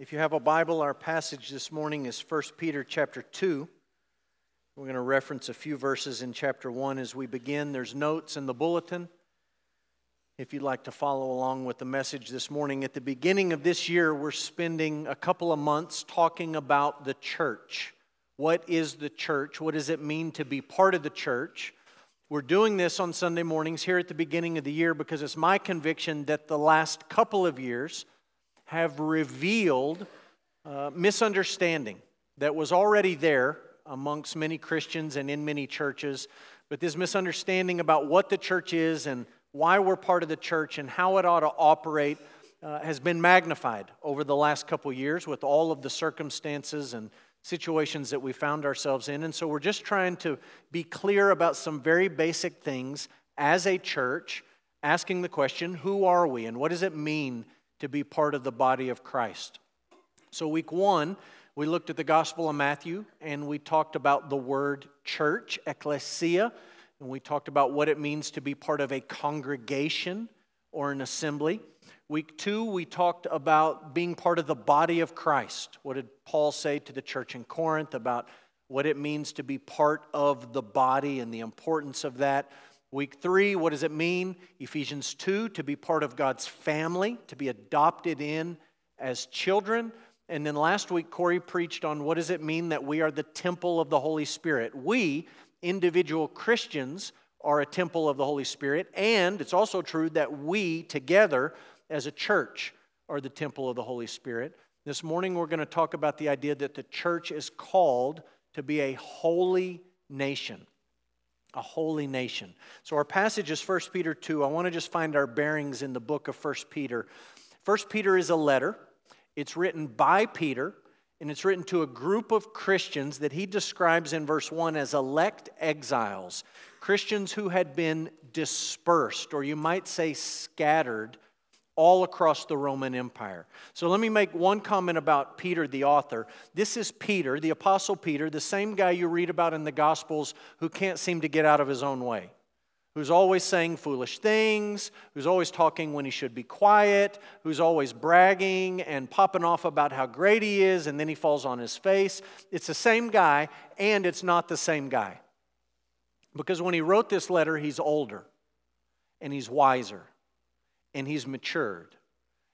If you have a Bible, our passage this morning is 1 Peter chapter 2. We're going to reference a few verses in chapter 1 as we begin. There's notes in the bulletin. If you'd like to follow along with the message this morning, at the beginning of this year, we're spending a couple of months talking about the church. What is the church? What does it mean to be part of the church? We're doing this on Sunday mornings here at the beginning of the year because it's my conviction that the last couple of years have revealed uh, misunderstanding that was already there amongst many Christians and in many churches. But this misunderstanding about what the church is and why we're part of the church and how it ought to operate uh, has been magnified over the last couple years with all of the circumstances and situations that we found ourselves in. And so we're just trying to be clear about some very basic things as a church, asking the question who are we and what does it mean to be part of the body of Christ. So, week one, we looked at the Gospel of Matthew and we talked about the word church, ecclesia, and we talked about what it means to be part of a congregation or an assembly. Week two, we talked about being part of the body of Christ. What did Paul say to the church in Corinth about what it means to be part of the body and the importance of that? Week three, what does it mean? Ephesians 2, to be part of God's family, to be adopted in as children. And then last week, Corey preached on what does it mean that we are the temple of the Holy Spirit. We, individual Christians, are a temple of the Holy Spirit. And it's also true that we, together as a church, are the temple of the Holy Spirit. This morning, we're going to talk about the idea that the church is called to be a holy nation a holy nation. So our passage is 1 Peter 2. I want to just find our bearings in the book of 1 Peter. 1 Peter is a letter. It's written by Peter, and it's written to a group of Christians that he describes in verse 1 as elect exiles, Christians who had been dispersed, or you might say scattered all across the Roman Empire. So let me make one comment about Peter, the author. This is Peter, the Apostle Peter, the same guy you read about in the Gospels who can't seem to get out of his own way, who's always saying foolish things, who's always talking when he should be quiet, who's always bragging and popping off about how great he is, and then he falls on his face. It's the same guy, and it's not the same guy. Because when he wrote this letter, he's older and he's wiser and he's matured.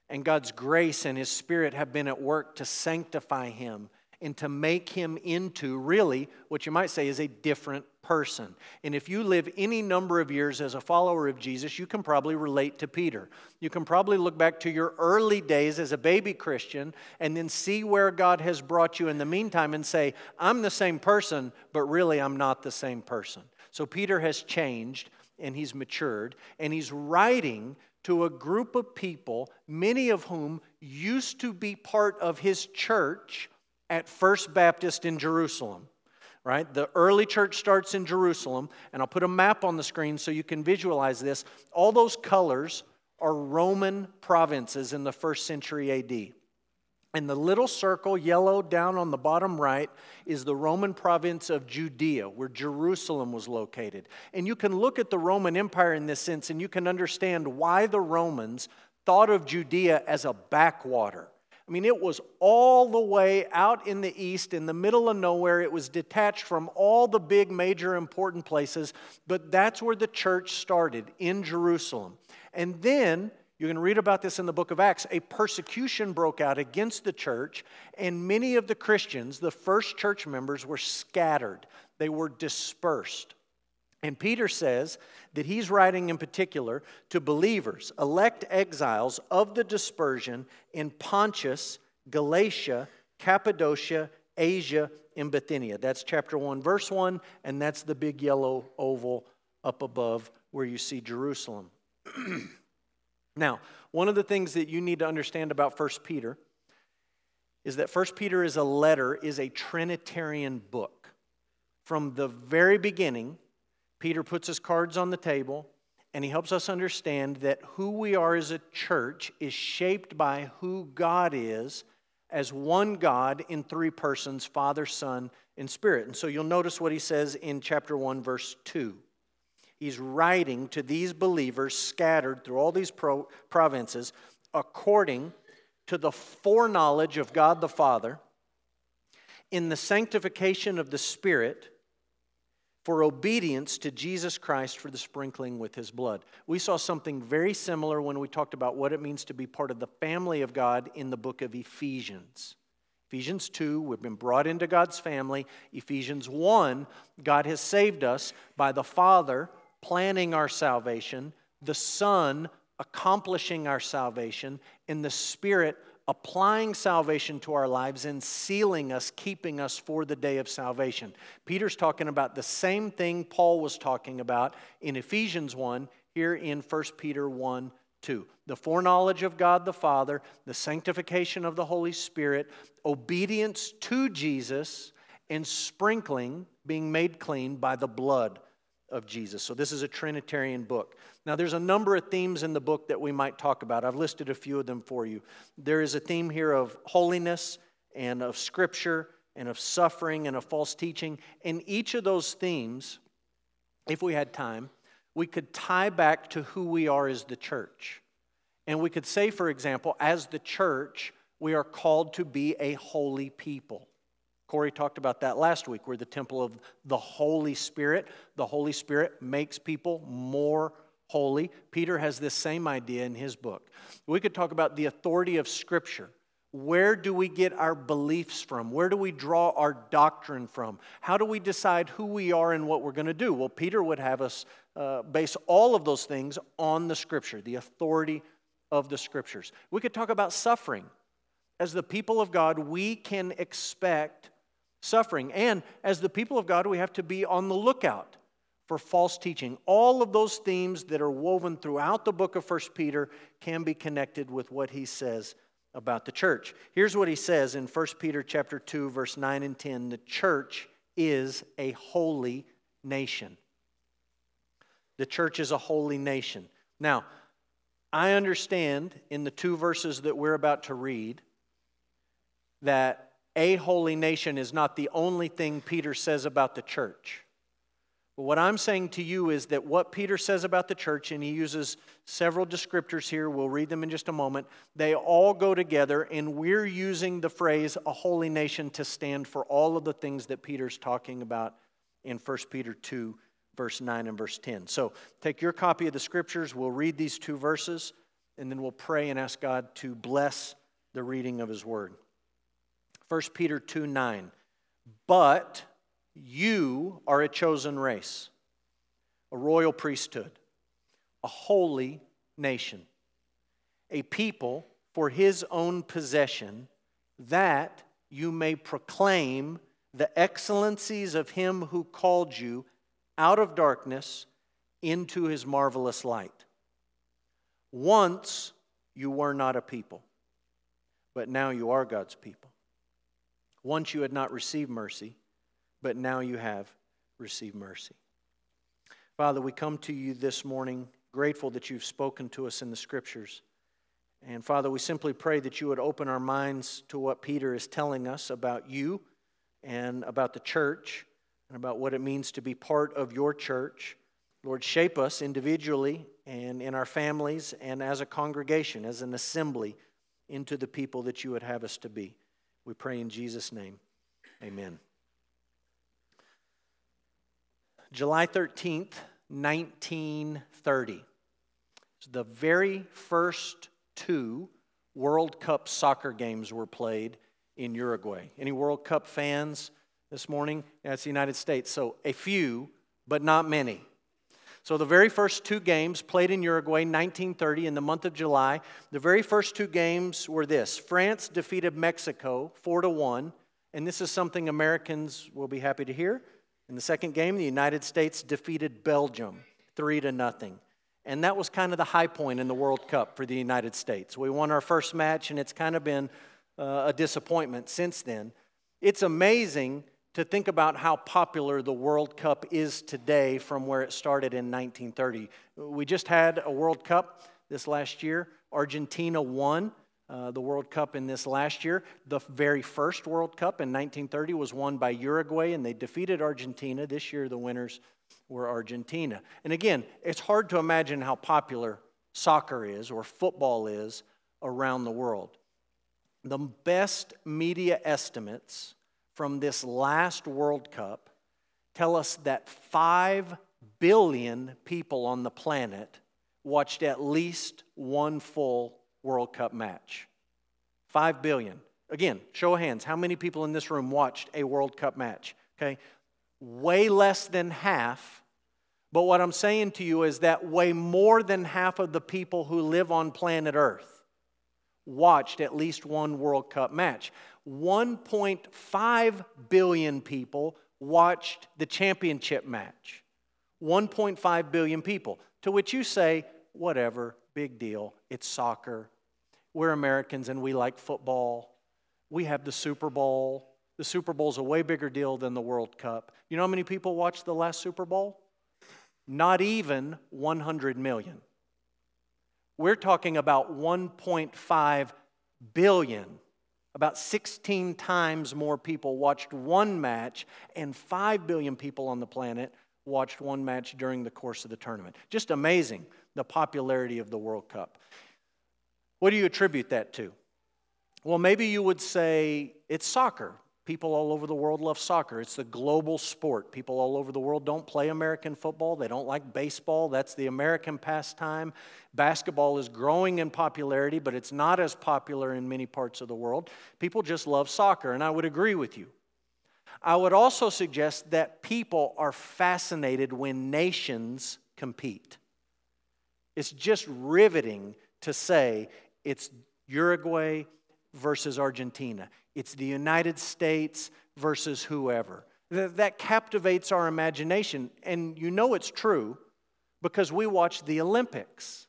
And God's grace and his spirit have been at work to sanctify him and to make him into really what you might say is a different person. And if you live any number of years as a follower of Jesus, you can probably relate to Peter. You can probably look back to your early days as a baby Christian and then see where God has brought you in the meantime and say, I'm the same person, but really I'm not the same person. So Peter has changed and he's matured and he's writing to a group of people, many of whom used to be part of his church at First Baptist in Jerusalem. Right? The early church starts in Jerusalem, and I'll put a map on the screen so you can visualize this. All those colors are Roman provinces in the first century AD. And the little circle, yellow down on the bottom right, is the Roman province of Judea, where Jerusalem was located. And you can look at the Roman Empire in this sense, and you can understand why the Romans thought of Judea as a backwater. I mean, it was all the way out in the east, in the middle of nowhere. It was detached from all the big, major, important places, but that's where the church started, in Jerusalem. And then you can read about this in the book of Acts. A persecution broke out against the church, and many of the Christians, the first church members, were scattered. They were dispersed. And Peter says that he's writing in particular to believers, elect exiles of the dispersion in Pontus, Galatia, Cappadocia, Asia, and Bithynia. That's chapter 1, verse 1, and that's the big yellow oval up above where you see Jerusalem. Now, one of the things that you need to understand about 1 Peter is that 1 Peter is a letter, is a Trinitarian book. From the very beginning, Peter puts his cards on the table and he helps us understand that who we are as a church is shaped by who God is as one God in three persons Father, Son, and Spirit. And so you'll notice what he says in chapter 1, verse 2 he's writing to these believers scattered through all these pro- provinces according to the foreknowledge of God the Father in the sanctification of the Spirit for obedience to Jesus Christ for the sprinkling with his blood. We saw something very similar when we talked about what it means to be part of the family of God in the book of Ephesians. Ephesians 2, we've been brought into God's family. Ephesians 1, God has saved us by the Father planning our salvation, the Son accomplishing our salvation, and the Spirit applying salvation to our lives and sealing us, keeping us for the day of salvation. Peter's talking about the same thing Paul was talking about in Ephesians 1, here in 1 Peter 1 2. The foreknowledge of God the Father, the sanctification of the Holy Spirit, obedience to Jesus, and sprinkling, being made clean by the blood of Jesus. So, this is a Trinitarian book. Now, there's a number of themes in the book that we might talk about. I've listed a few of them for you. There is a theme here of holiness and of scripture and of suffering and of false teaching. And each of those themes, if we had time, we could tie back to who we are as the church. And we could say, for example, as the church, we are called to be a holy people. Corey talked about that last week. We're the temple of the Holy Spirit. The Holy Spirit makes people more holy. Peter has this same idea in his book. We could talk about the authority of Scripture. Where do we get our beliefs from? Where do we draw our doctrine from? How do we decide who we are and what we're going to do? Well, Peter would have us uh, base all of those things on the Scripture, the authority of the Scriptures. We could talk about suffering. As the people of God, we can expect suffering. And as the people of God, we have to be on the lookout for false teaching. All of those themes that are woven throughout the book of 1 Peter can be connected with what he says about the church. Here's what he says in 1 Peter chapter 2 verse 9 and 10, the church is a holy nation. The church is a holy nation. Now, I understand in the two verses that we're about to read that a holy nation is not the only thing Peter says about the church. But what I'm saying to you is that what Peter says about the church, and he uses several descriptors here, we'll read them in just a moment, they all go together, and we're using the phrase a holy nation to stand for all of the things that Peter's talking about in 1 Peter 2, verse 9 and verse 10. So take your copy of the scriptures, we'll read these two verses, and then we'll pray and ask God to bless the reading of his word. 1 Peter 2 9. But you are a chosen race, a royal priesthood, a holy nation, a people for his own possession, that you may proclaim the excellencies of him who called you out of darkness into his marvelous light. Once you were not a people, but now you are God's people. Once you had not received mercy, but now you have received mercy. Father, we come to you this morning grateful that you've spoken to us in the scriptures. And Father, we simply pray that you would open our minds to what Peter is telling us about you and about the church and about what it means to be part of your church. Lord, shape us individually and in our families and as a congregation, as an assembly, into the people that you would have us to be. We pray in Jesus' name. Amen. July 13th, 1930. The very first two World Cup soccer games were played in Uruguay. Any World Cup fans this morning? That's the United States. So a few, but not many. So, the very first two games played in Uruguay, 1930, in the month of July, the very first two games were this France defeated Mexico 4 to 1, and this is something Americans will be happy to hear. In the second game, the United States defeated Belgium 3 to nothing. And that was kind of the high point in the World Cup for the United States. We won our first match, and it's kind of been uh, a disappointment since then. It's amazing to think about how popular the World Cup is today from where it started in 1930. We just had a World Cup this last year. Argentina won uh, the World Cup in this last year. The very first World Cup in 1930 was won by Uruguay, and they defeated Argentina. This year, the winners were Argentina. And again, it's hard to imagine how popular soccer is or football is around the world. the best media estimates from this last World Cup tell us that 5 billion people on the planet watched at least one full World Cup match. 5 billion. Again, show of hands. How many people in this room watched a World Cup match? Okay. Way less than half. But what I'm saying to you is that way more than half of the people who live on planet Earth watched at least one World Cup match. 1.5 billion people watched the championship match. 1.5 billion people. To which you say, whatever, big deal. It's soccer. We're Americans and we like football. We have the Super Bowl. The Super Bowl is a way bigger deal than the World Cup. You know how many people watched the last Super Bowl? Not even 100 million. We're talking about 1.5 billion. About 16 times more people watched one match, and 5 billion people on the planet watched one match during the course of the tournament. Just amazing the popularity of the World Cup. What do you attribute that to? Well, maybe you would say it's soccer. People all over the world love soccer. It's the global sport. People all over the world don't play American football. They don't like baseball. That's the American pastime. Basketball is growing in popularity, but it's not as popular in many parts of the world. People just love soccer, and I would agree with you. I would also suggest that people are fascinated when nations compete. It's just riveting to say it's Uruguay versus Argentina. It's the United States versus whoever. That captivates our imagination. And you know it's true because we watch the Olympics.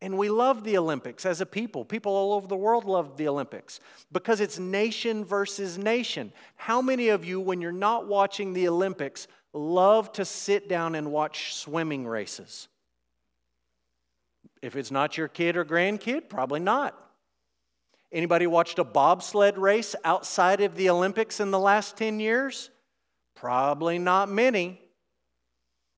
And we love the Olympics as a people. People all over the world love the Olympics because it's nation versus nation. How many of you, when you're not watching the Olympics, love to sit down and watch swimming races? If it's not your kid or grandkid, probably not. Anybody watched a bobsled race outside of the Olympics in the last 10 years? Probably not many.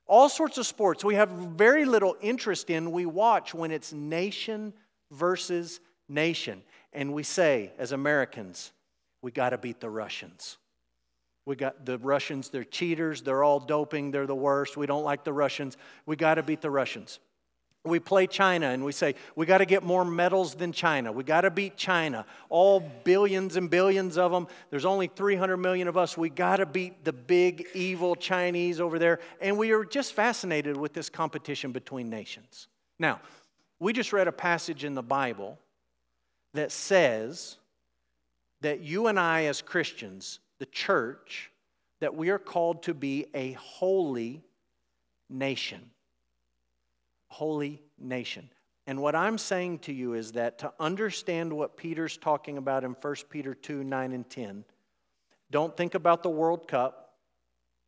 All sorts of sports we have very little interest in, we watch when it's nation versus nation. And we say, as Americans, we got to beat the Russians. We got the Russians, they're cheaters, they're all doping, they're the worst. We don't like the Russians. We got to beat the Russians we play China and we say, we got to get more medals than China. We got to beat China. All billions and billions of them. There's only 300 million of us. We got to beat the big evil Chinese over there. And we are just fascinated with this competition between nations. Now, we just read a passage in the Bible that says that you and I, as Christians, the church, that we are called to be a holy nation holy nation. And what I'm saying to you is that to understand what Peter's talking about in 1 Peter 2 9 and 10, don't think about the World Cup,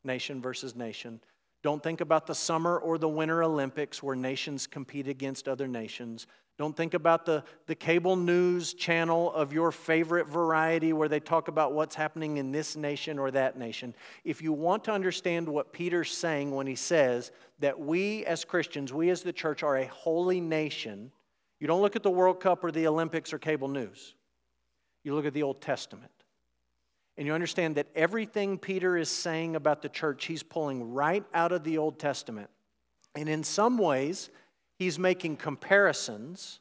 nation versus nation. Don't think about the summer or the winter Olympics where nations compete against other nations. Don't think about the, the cable news channel of your favorite variety where they talk about what's happening in this nation or that nation. If you want to understand what Peter's saying when he says that we as Christians, we as the church, are a holy nation, you don't look at the World Cup or the Olympics or cable news. You look at the Old Testament. And you understand that everything Peter is saying about the church, he's pulling right out of the Old Testament. And in some ways, he's making comparisons,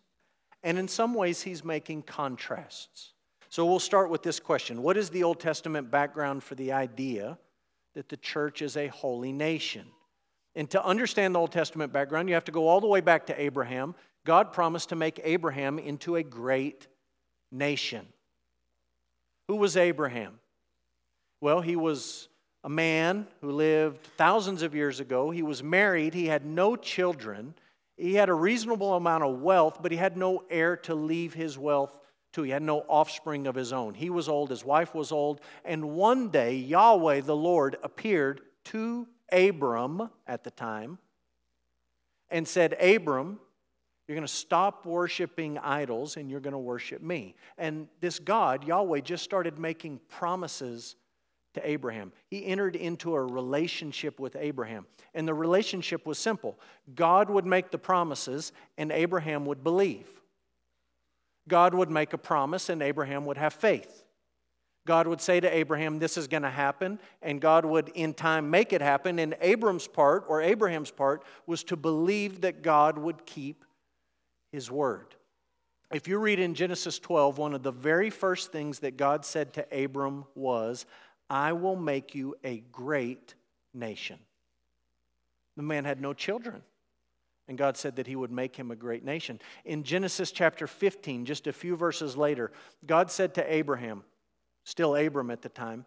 and in some ways, he's making contrasts. So we'll start with this question What is the Old Testament background for the idea that the church is a holy nation? And to understand the Old Testament background, you have to go all the way back to Abraham. God promised to make Abraham into a great nation. Who was Abraham? Well, he was a man who lived thousands of years ago. He was married, he had no children, he had a reasonable amount of wealth, but he had no heir to leave his wealth to. He had no offspring of his own. He was old, his wife was old, and one day Yahweh the Lord appeared to Abram at the time and said, Abram, you're going to stop worshiping idols and you're going to worship me. And this God, Yahweh, just started making promises to Abraham. He entered into a relationship with Abraham. And the relationship was simple God would make the promises, and Abraham would believe. God would make a promise and Abraham would have faith. God would say to Abraham, This is going to happen, and God would in time make it happen. And Abram's part, or Abraham's part, was to believe that God would keep his word. If you read in Genesis 12, one of the very first things that God said to Abram was, I will make you a great nation. The man had no children. And God said that he would make him a great nation. In Genesis chapter 15, just a few verses later, God said to Abraham, still Abram at the time,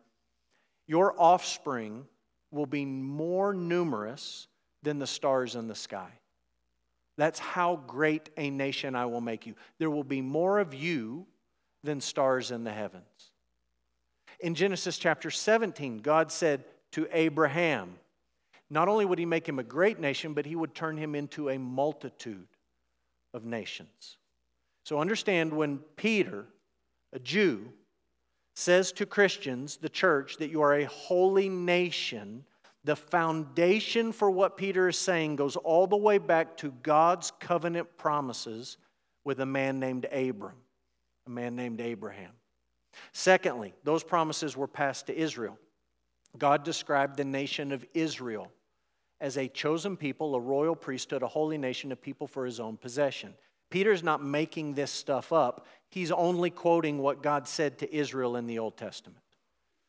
Your offspring will be more numerous than the stars in the sky. That's how great a nation I will make you. There will be more of you than stars in the heavens. In Genesis chapter 17, God said to Abraham, not only would he make him a great nation, but he would turn him into a multitude of nations. So understand when Peter, a Jew, says to Christians, the church, that you are a holy nation, the foundation for what Peter is saying goes all the way back to God's covenant promises with a man named Abram, a man named Abraham. Secondly, those promises were passed to Israel. God described the nation of Israel as a chosen people, a royal priesthood, a holy nation, a people for his own possession. Peter's not making this stuff up, he's only quoting what God said to Israel in the Old Testament.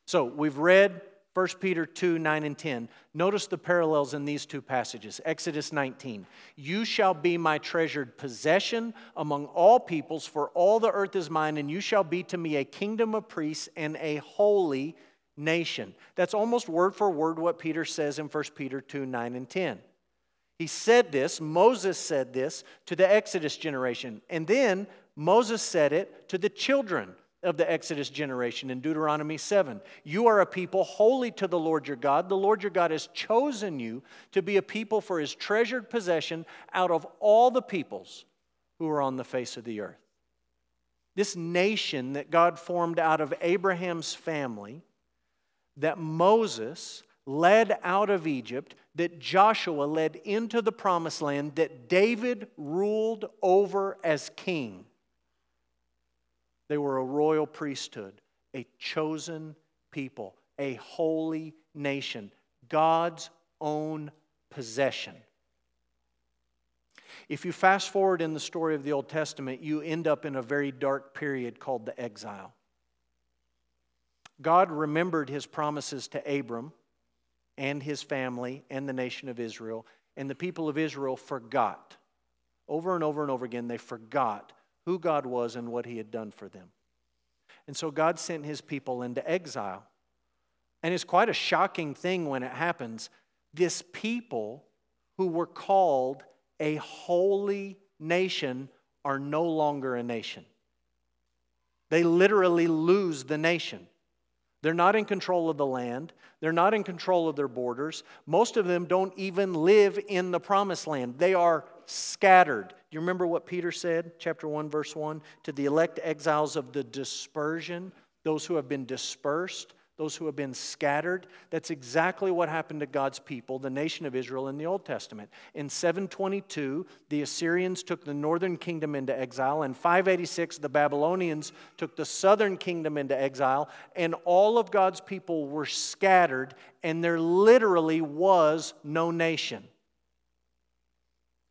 So we've read 1 Peter 2 9 and 10. Notice the parallels in these two passages. Exodus 19. You shall be my treasured possession among all peoples, for all the earth is mine, and you shall be to me a kingdom of priests and a holy nation. That's almost word for word what Peter says in 1 Peter 2 9 and 10. He said this, Moses said this to the Exodus generation, and then Moses said it to the children of the Exodus generation in Deuteronomy 7. You are a people holy to the Lord your God. The Lord your God has chosen you to be a people for his treasured possession out of all the peoples who are on the face of the earth. This nation that God formed out of Abraham's family that Moses led out of Egypt, that Joshua led into the promised land, that David ruled over as king. They were a royal priesthood, a chosen people, a holy nation, God's own possession. If you fast forward in the story of the Old Testament, you end up in a very dark period called the exile. God remembered his promises to Abram and his family and the nation of Israel, and the people of Israel forgot. Over and over and over again, they forgot who God was and what he had done for them. And so God sent his people into exile. And it's quite a shocking thing when it happens. This people who were called a holy nation are no longer a nation. They literally lose the nation. They're not in control of the land. They're not in control of their borders. Most of them don't even live in the promised land. They are scattered. Do you remember what Peter said, chapter 1, verse 1? To the elect exiles of the dispersion, those who have been dispersed, those who have been scattered. That's exactly what happened to God's people, the nation of Israel, in the Old Testament. In 722, the Assyrians took the northern kingdom into exile. In 586, the Babylonians took the southern kingdom into exile, and all of God's people were scattered, and there literally was no nation.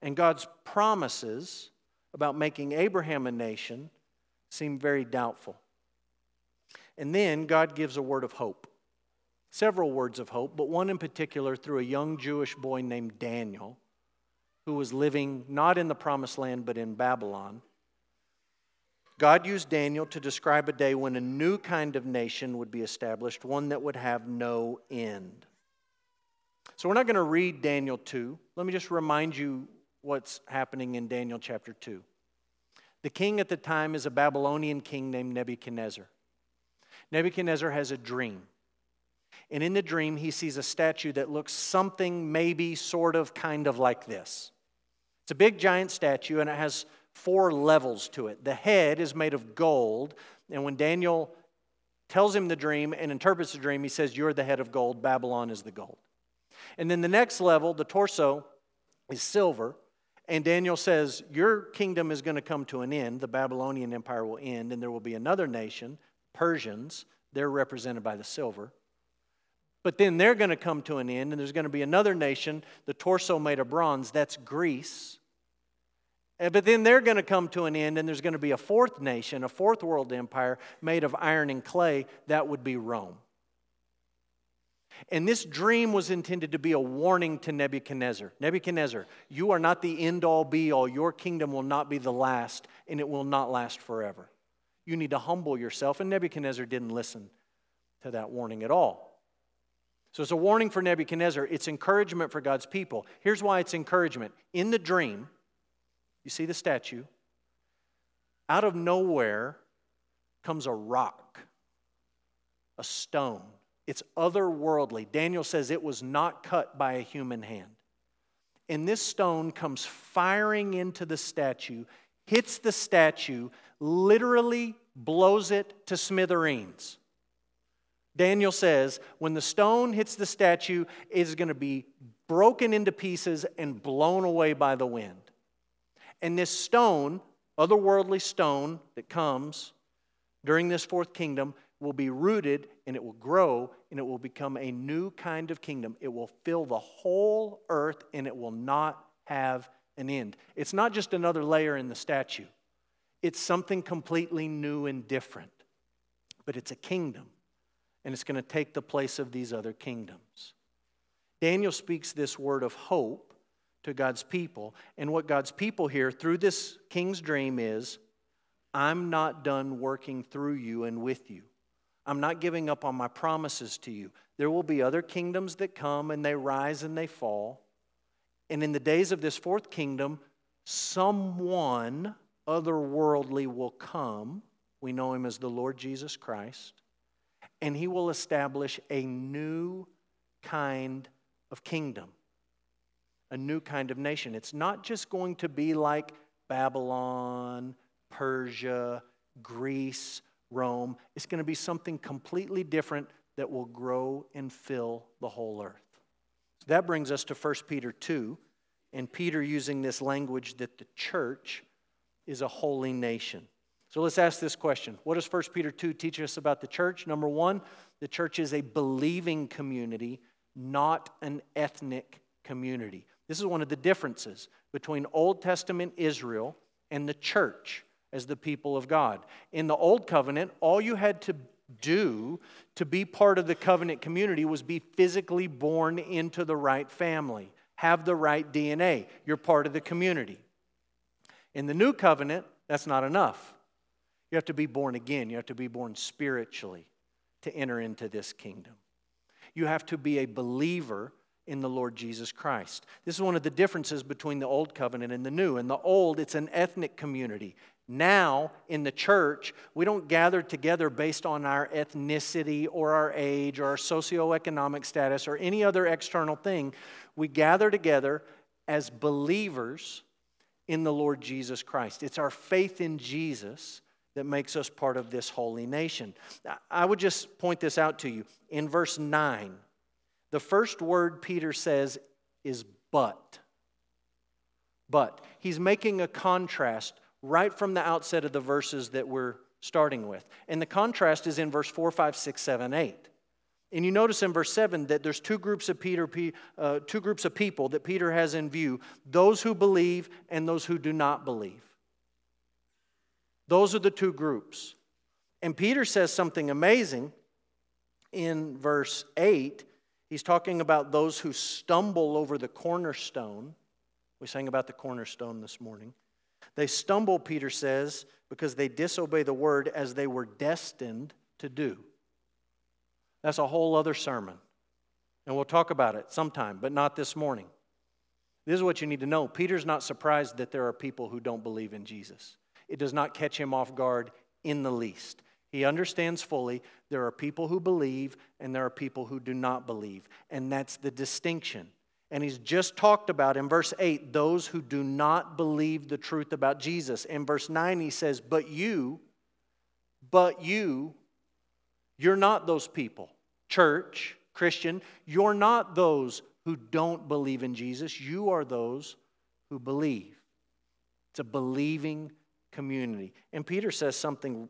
And God's promises about making Abraham a nation seem very doubtful. And then God gives a word of hope. Several words of hope, but one in particular through a young Jewish boy named Daniel, who was living not in the promised land but in Babylon. God used Daniel to describe a day when a new kind of nation would be established, one that would have no end. So we're not going to read Daniel 2. Let me just remind you what's happening in Daniel chapter 2. The king at the time is a Babylonian king named Nebuchadnezzar. Nebuchadnezzar has a dream. And in the dream, he sees a statue that looks something, maybe, sort of, kind of like this. It's a big, giant statue, and it has four levels to it. The head is made of gold, and when Daniel tells him the dream and interprets the dream, he says, You're the head of gold, Babylon is the gold. And then the next level, the torso, is silver, And Daniel says, Your kingdom is going to come to an end. The Babylonian Empire will end, and there will be another nation, Persians. They're represented by the silver. But then they're going to come to an end, and there's going to be another nation, the torso made of bronze. That's Greece. Eh, but then they're going to come to an end, and there's going to be a fourth nation, a fourth world empire made of iron and clay. That would be Rome. And this dream was intended to be a warning to Nebuchadnezzar. Nebuchadnezzar, you are not the end all be all. Your kingdom will not be the last, and it will not last forever. You need to humble yourself. And Nebuchadnezzar didn't listen to that warning at all. So it's a warning for Nebuchadnezzar. It's encouragement for God's people. Here's why it's encouragement. In the dream, you see the statue, out of nowhere comes a rock, a stone it's otherworldly. Daniel says it was not cut by a human hand. And this stone comes firing into the statue, hits the statue, literally blows it to smithereens. Daniel says when the stone hits the statue, it is going to be broken into pieces and blown away by the wind. And this stone, otherworldly stone that comes during this fourth kingdom, will be rooted and it will grow and it will become a new kind of kingdom. It will fill the whole earth and it will not have an end. It's not just another layer in the statue, it's something completely new and different. But it's a kingdom and it's going to take the place of these other kingdoms. Daniel speaks this word of hope to God's people. And what God's people hear through this king's dream is I'm not done working through you and with you. I'm not giving up on my promises to you. There will be other kingdoms that come and they rise and they fall. And in the days of this fourth kingdom, someone otherworldly will come. We know him as the Lord Jesus Christ. And he will establish a new kind of kingdom, a new kind of nation. It's not just going to be like Babylon, Persia, Greece, Rome. It's going to be something completely different that will grow and fill the whole earth. That brings us to 1 Peter 2, and Peter using this language that the church is a holy nation. So let's ask this question What does 1 Peter 2 teach us about the church? Number one, the church is a believing community, not an ethnic community. This is one of the differences between Old Testament Israel and the church as the people of God. In the Old Covenant, all you had to do to be part of the covenant community was be physically born into the right family, have the right DNA. You're part of the community. In the new covenant, that's not enough. You have to be born again, you have to be born spiritually to enter into this kingdom. You have to be a believer in the Lord Jesus Christ. This is one of the differences between the old covenant and the new. In the old, it's an ethnic community. Now, in the church, we don't gather together based on our ethnicity or our age or our socioeconomic status or any other external thing. We gather together as believers in the Lord Jesus Christ. It's our faith in Jesus that makes us part of this holy nation. I would just point this out to you. In verse 9, the first word Peter says is but. But. He's making a contrast right from the outset of the verses that we're starting with. And the contrast is in verse 4, 5, 6, 7, 8. And you notice in verse 7 that there's two groups of Peter, uh, two groups of people that Peter has in view those who believe and those who do not believe. Those are the two groups. And Peter says something amazing in verse 8. He's talking about those who stumble over the cornerstone. We sang about the cornerstone this morning. They stumble, Peter says, because they disobey the word as they were destined to do. That's a whole other sermon. And we'll talk about it sometime, but not this morning. This is what you need to know. Peter's not surprised that there are people who don't believe in Jesus. It does not catch him off guard in the least. He understands fully there are people who believe and there are people who do not believe. And that's the distinction. And he's just talked about in verse 8 those who do not believe the truth about Jesus. In verse 9, he says, But you, but you, you're not those people. Church, Christian, you're not those who don't believe in Jesus. You are those who believe. It's a believing community. And Peter says something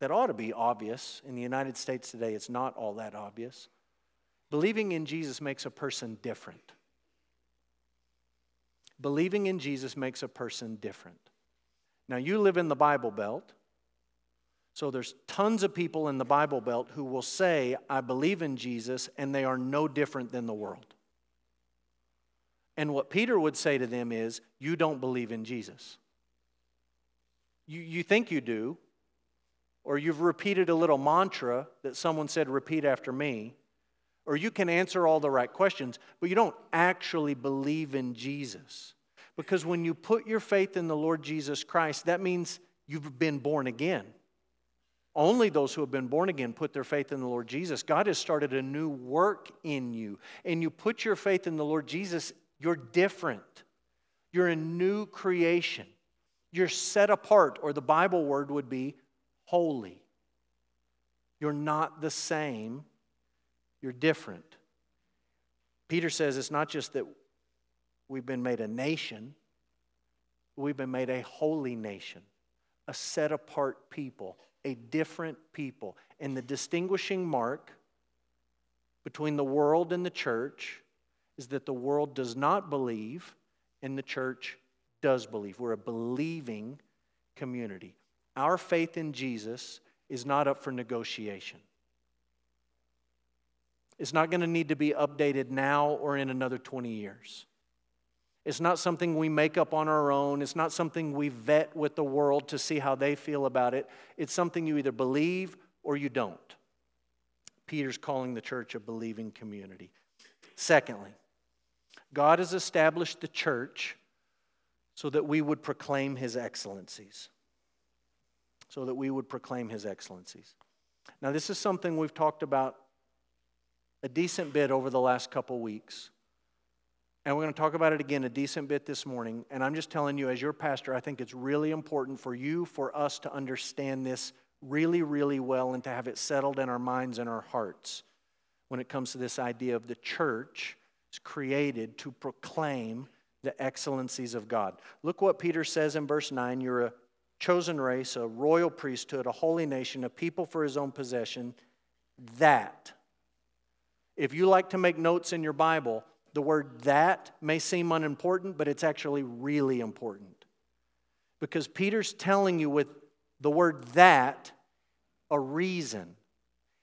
that ought to be obvious. In the United States today, it's not all that obvious. Believing in Jesus makes a person different. Believing in Jesus makes a person different. Now, you live in the Bible Belt, so there's tons of people in the Bible Belt who will say, I believe in Jesus, and they are no different than the world. And what Peter would say to them is, You don't believe in Jesus. You, you think you do, or you've repeated a little mantra that someone said, Repeat after me, or you can answer all the right questions, but you don't actually believe in Jesus. Because when you put your faith in the Lord Jesus Christ, that means you've been born again. Only those who have been born again put their faith in the Lord Jesus. God has started a new work in you, and you put your faith in the Lord Jesus, you're different. You're a new creation. You're set apart, or the Bible word would be holy. You're not the same, you're different. Peter says it's not just that we've been made a nation, we've been made a holy nation, a set apart people, a different people. And the distinguishing mark between the world and the church is that the world does not believe and the church does believe. We're a believing community. Our faith in Jesus is not up for negotiation. It's not going to need to be updated now or in another 20 years. It's not something we make up on our own. It's not something we vet with the world to see how they feel about it. It's something you either believe or you don't. Peter's calling the church a believing community. Secondly, God has established the church so that we would proclaim his excellencies so that we would proclaim his excellencies. Now, this is something we've talked about a decent bit over the last couple weeks. And we're going to talk about it again a decent bit this morning. And I'm just telling you, as your pastor, I think it's really important for you, for us to understand this really, really well and to have it settled in our minds and our hearts when it comes to this idea of the church is created to proclaim the excellencies of God. Look what Peter says in verse 9 You're a chosen race, a royal priesthood, a holy nation, a people for his own possession. That. If you like to make notes in your Bible, the word that may seem unimportant, but it's actually really important. Because Peter's telling you with the word that a reason.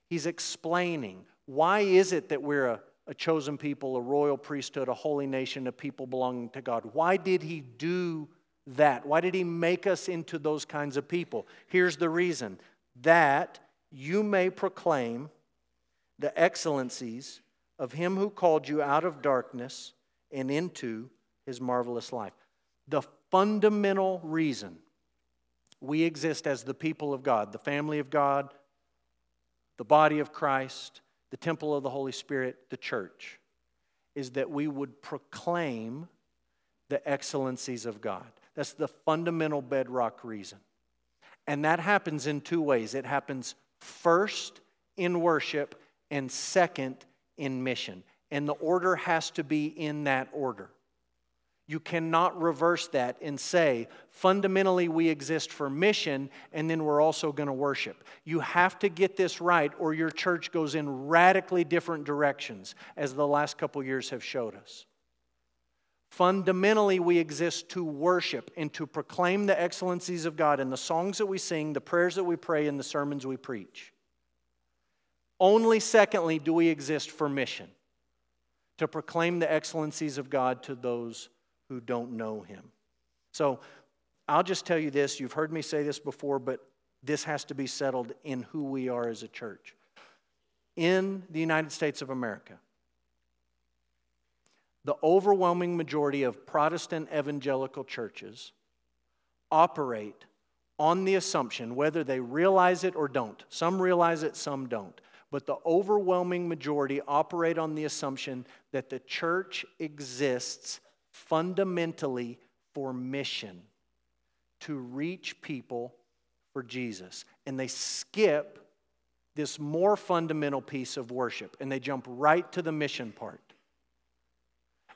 He's explaining why is it that we're a, a chosen people, a royal priesthood, a holy nation, a people belonging to God? Why did he do that? Why did he make us into those kinds of people? Here's the reason that you may proclaim the excellencies of him who called you out of darkness and into his marvelous life. The fundamental reason we exist as the people of God, the family of God, the body of Christ, the temple of the Holy Spirit, the church, is that we would proclaim the excellencies of God. That's the fundamental bedrock reason. And that happens in two ways it happens first in worship, and second in mission. And the order has to be in that order. You cannot reverse that and say, fundamentally, we exist for mission, and then we're also going to worship. You have to get this right, or your church goes in radically different directions, as the last couple years have showed us. Fundamentally, we exist to worship and to proclaim the excellencies of God in the songs that we sing, the prayers that we pray, and the sermons we preach. Only secondly do we exist for mission to proclaim the excellencies of God to those who don't know Him. So I'll just tell you this you've heard me say this before, but this has to be settled in who we are as a church. In the United States of America, the overwhelming majority of Protestant evangelical churches operate on the assumption, whether they realize it or don't. Some realize it, some don't. But the overwhelming majority operate on the assumption that the church exists fundamentally for mission to reach people for Jesus. And they skip this more fundamental piece of worship and they jump right to the mission part.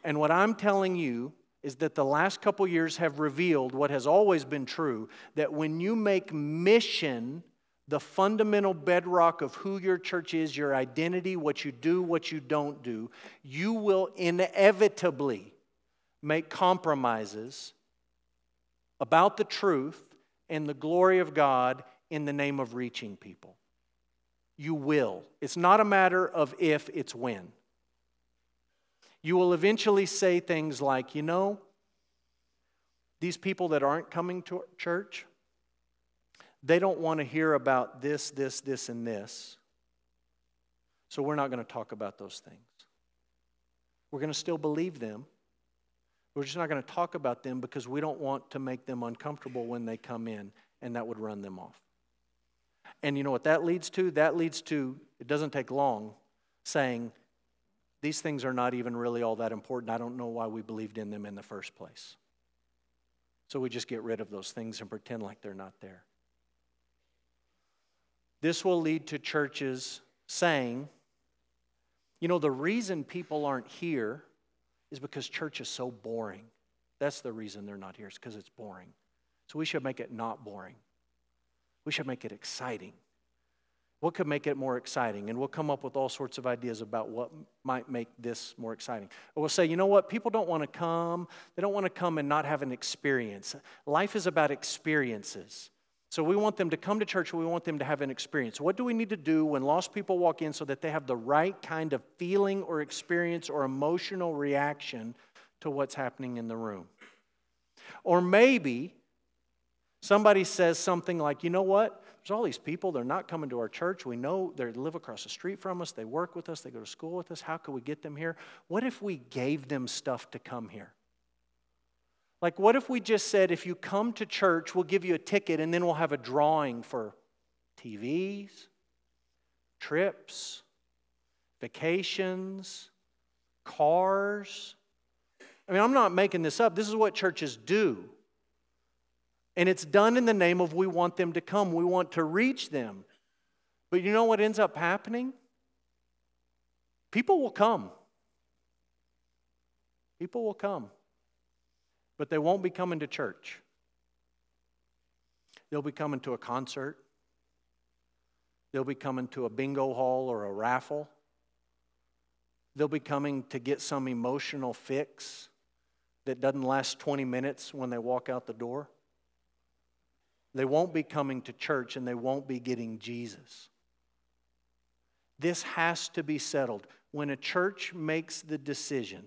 And what I'm telling you is that the last couple years have revealed what has always been true that when you make mission the fundamental bedrock of who your church is, your identity, what you do, what you don't do, you will inevitably make compromises about the truth and the glory of God in the name of reaching people. You will. It's not a matter of if, it's when. You will eventually say things like, you know, these people that aren't coming to church, they don't want to hear about this, this, this, and this. So we're not going to talk about those things. We're going to still believe them. We're just not going to talk about them because we don't want to make them uncomfortable when they come in, and that would run them off. And you know what that leads to? That leads to, it doesn't take long, saying, these things are not even really all that important. I don't know why we believed in them in the first place. So we just get rid of those things and pretend like they're not there. This will lead to churches saying, you know, the reason people aren't here is because church is so boring. That's the reason they're not here, is because it's boring. So we should make it not boring. We should make it exciting. What could make it more exciting? And we'll come up with all sorts of ideas about what might make this more exciting. We'll say, you know what? People don't want to come. They don't want to come and not have an experience. Life is about experiences. So we want them to come to church, we want them to have an experience. What do we need to do when lost people walk in so that they have the right kind of feeling or experience or emotional reaction to what's happening in the room? Or maybe somebody says something like, you know what? There's all these people, they're not coming to our church. We know they live across the street from us, they work with us, they go to school with us. How could we get them here? What if we gave them stuff to come here? Like, what if we just said, if you come to church, we'll give you a ticket and then we'll have a drawing for TVs, trips, vacations, cars? I mean, I'm not making this up. This is what churches do. And it's done in the name of we want them to come, we want to reach them. But you know what ends up happening? People will come. People will come but they won't be coming to church. They'll be coming to a concert. They'll be coming to a bingo hall or a raffle. They'll be coming to get some emotional fix that doesn't last 20 minutes when they walk out the door. They won't be coming to church and they won't be getting Jesus. This has to be settled. When a church makes the decision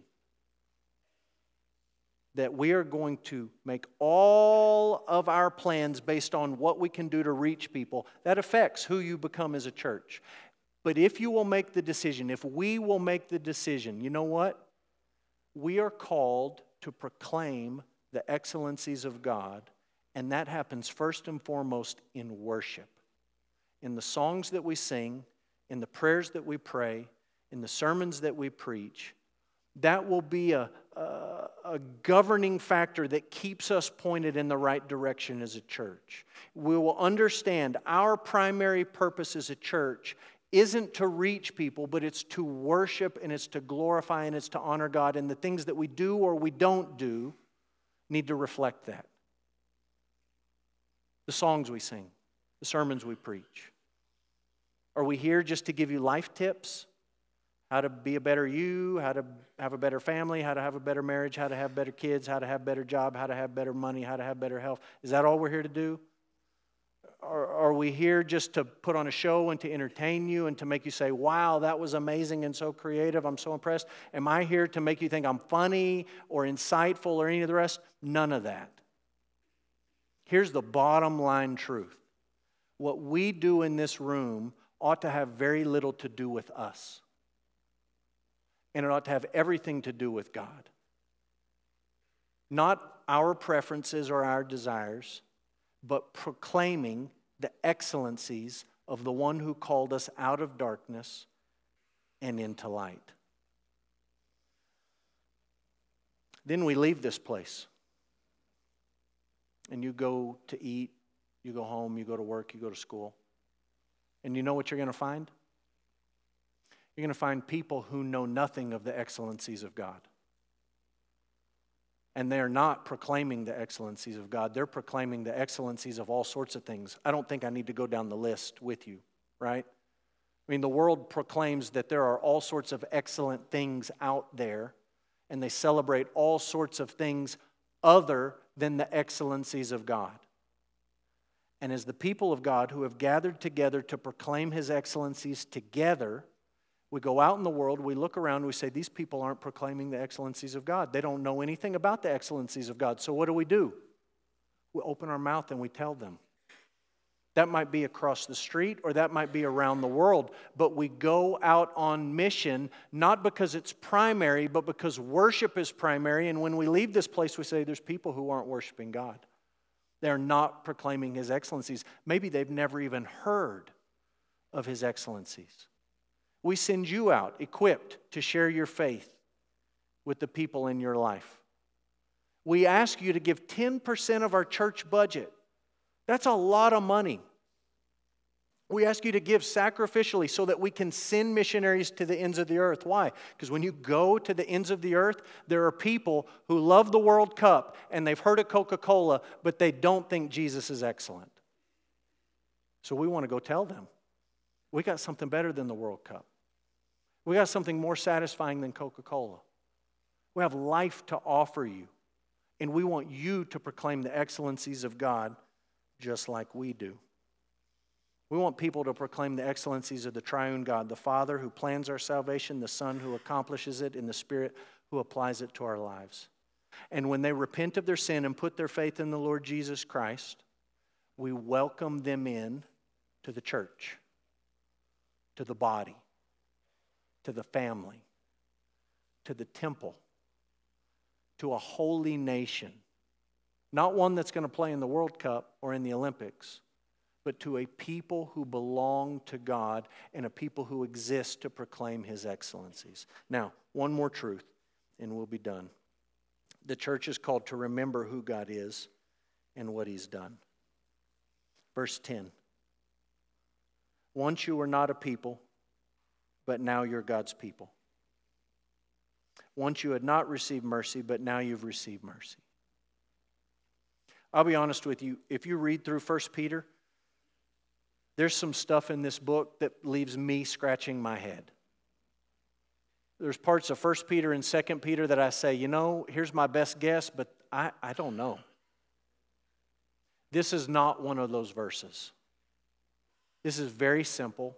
that we are going to make all of our plans based on what we can do to reach people, that affects who you become as a church. But if you will make the decision, if we will make the decision, you know what? We are called to proclaim the excellencies of God, and that happens first and foremost in worship. In the songs that we sing, in the prayers that we pray, in the sermons that we preach, that will be a, a, a, governing factor that keeps us pointed in the right direction as a church. We will understand our primary purpose as a church isn't to reach people, but it's to worship and it's to glorify and it's to honor God. And the things that we do or we don't do need to reflect that. The songs we sing, the sermons we preach. Are we here just to give you life tips? How to be a better you, how to have a better family, how to have a better marriage, how to have better kids, how to have better job, how to have better money, how to have better health. Is that all we're here to do? Or are we here just to put on a show and to entertain you and to make you say, wow, that was amazing and so creative, I'm so impressed? Am I here to make you think I'm funny or insightful or any of the rest? None of that. Here's the bottom line truth what we do in this room ought to have very little to do with us and it ought to have everything to do with God. Not our preferences or our desires, but proclaiming the excellencies of the one who called us out of darkness and into light. Then we leave this place. And you go to eat, you go home, you go to work, you go to school. And you know what you're going to find? You're going to find people who know nothing of the excellencies of God. And they're not proclaiming the excellencies of God. They're proclaiming the excellencies of all sorts of things. I don't think I need to go down the list with you, right? I mean, the world proclaims that there are all sorts of excellent things out there, and they celebrate all sorts of things other than the excellencies of God. And as the people of God who have gathered together to proclaim his excellencies together, we go out in the world, we look around, we say, These people aren't proclaiming the excellencies of God. They don't know anything about the excellencies of God. So what do we do? We open our mouth and we tell them. That might be across the street or that might be around the world, but we go out on mission not because it's primary, but because worship is primary. And when we leave this place, we say, There's people who aren't worshiping God. They're not proclaiming His excellencies. Maybe they've never even heard of His excellencies. We send you out equipped to share your faith with the people in your life. We ask you to give 10% of our church budget. That's a lot of money. We ask you to give sacrificially so that we can send missionaries to the ends of the earth. Why? Because when you go to the ends of the earth, there are people who love the World Cup and they've heard of Coca Cola, but they don't think Jesus is excellent. So we want to go tell them we got something better than the World Cup. We got something more satisfying than Coca Cola. We have life to offer you, and we want you to proclaim the excellencies of God just like we do. We want people to proclaim the excellencies of the triune God, the Father who plans our salvation, the Son who accomplishes it, and the Spirit who applies it to our lives. And when they repent of their sin and put their faith in the Lord Jesus Christ, we welcome them in to the church, to the body to the family, to the temple, to a holy nation. Not one that's going to play in the World Cup or in the Olympics, but to a people who belong to God and a people who exist to proclaim His excellencies. Now, one more truth, and we'll be done. The church is called to remember who God is and what He's done. Verse 10 Once you were not a people, but now you're God's people. Once you had not received mercy, but now you've received mercy. I'll be honest with you, if you read through 1 Peter, there's some stuff in this book that leaves me scratching my head. There's parts of 1 Peter and 2 Peter that I say, you know, here's my best guess, but I, I don't know. This is not one of those verses. This is very simple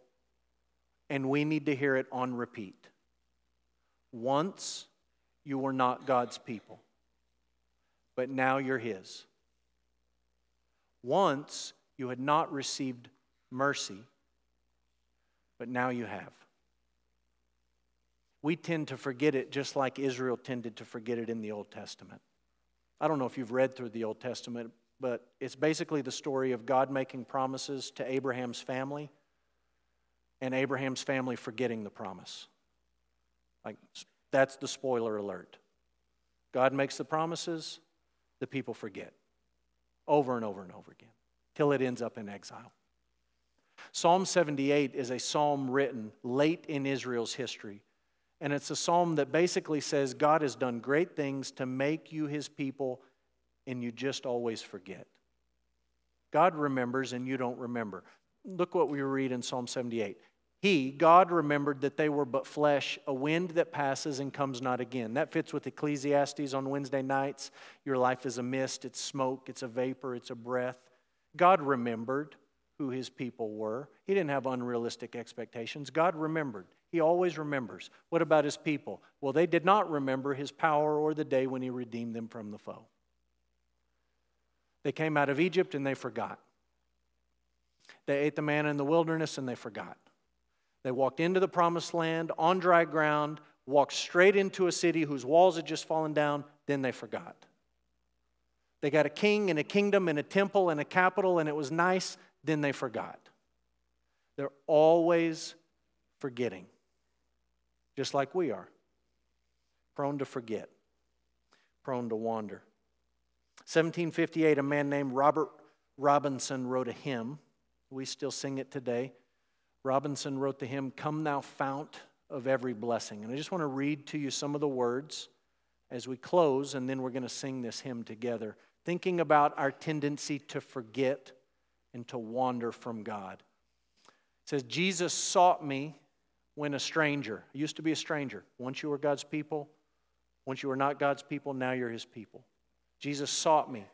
and we need to hear it on repeat. Once you were not God's people, but now you're His. Once you had not received mercy, but now you have. We tend to forget it just like Israel tended to forget it in the Old Testament. I don't know if you've read through the Old Testament, but it's basically the story of God making promises to Abraham's family and Abraham's family forgetting the promise. Like, that's the spoiler alert. God makes the promises, the people forget over and over and over again till it ends up in exile. Psalm 78 is a psalm written late in Israel's history. And it's a psalm that basically says God has done great things to make you his people, and you just always forget. God remembers, and you don't remember. Look what we read in Psalm 78. He, God, remembered that they were but flesh, a wind that passes and comes not again. That fits with Ecclesiastes on Wednesday nights. Your life is a mist, it's smoke, it's a vapor, it's a breath. God remembered who his people were. He didn't have unrealistic expectations. God remembered. He always remembers. What about his people? Well, they did not remember his power or the day when he redeemed them from the foe. They came out of Egypt and they forgot. They ate the manna in the wilderness and they forgot. They walked into the promised land on dry ground, walked straight into a city whose walls had just fallen down, then they forgot. They got a king and a kingdom and a temple and a capital, and it was nice, then they forgot. They're always forgetting, just like we are. Prone to forget, prone to wander. 1758, a man named Robert Robinson wrote a hymn. We still sing it today. Robinson wrote the hymn, Come Thou Fount of Every Blessing. And I just want to read to you some of the words as we close, and then we're going to sing this hymn together, thinking about our tendency to forget and to wander from God. It says, Jesus sought me when a stranger. I used to be a stranger. Once you were God's people, once you were not God's people, now you're his people. Jesus sought me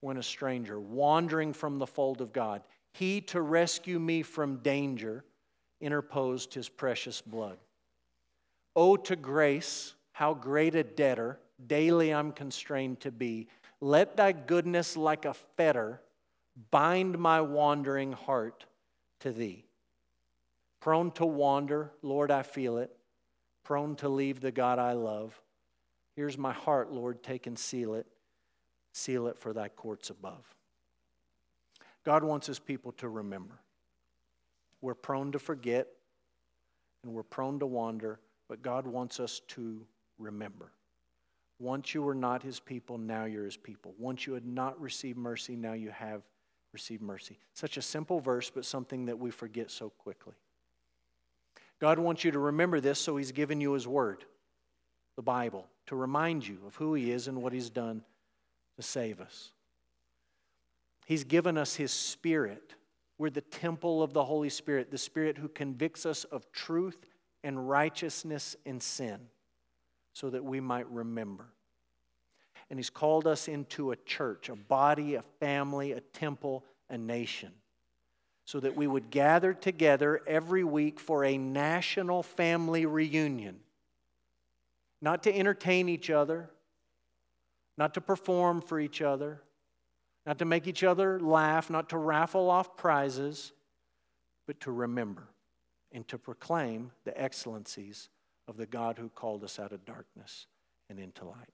when a stranger, wandering from the fold of God. He, to rescue me from danger, interposed his precious blood. Oh, to grace, how great a debtor daily I'm constrained to be. Let thy goodness, like a fetter, bind my wandering heart to thee. Prone to wander, Lord, I feel it. Prone to leave the God I love. Here's my heart, Lord, take and seal it. Seal it for thy courts above. God wants his people to remember. We're prone to forget and we're prone to wander, but God wants us to remember. Once you were not his people, now you're his people. Once you had not received mercy, now you have received mercy. Such a simple verse, but something that we forget so quickly. God wants you to remember this, so he's given you his word, the Bible, to remind you of who he is and what he's done to save us. He's given us his spirit. We're the temple of the Holy Spirit, the Spirit who convicts us of truth and righteousness and sin so that we might remember. And He's called us into a church, a body, a family, a temple, a nation, so that we would gather together every week for a national family reunion. Not to entertain each other, not to perform for each other, not to make each other laugh, not to raffle off prizes, but to remember and to proclaim the excellencies of the God who called us out of darkness and into light.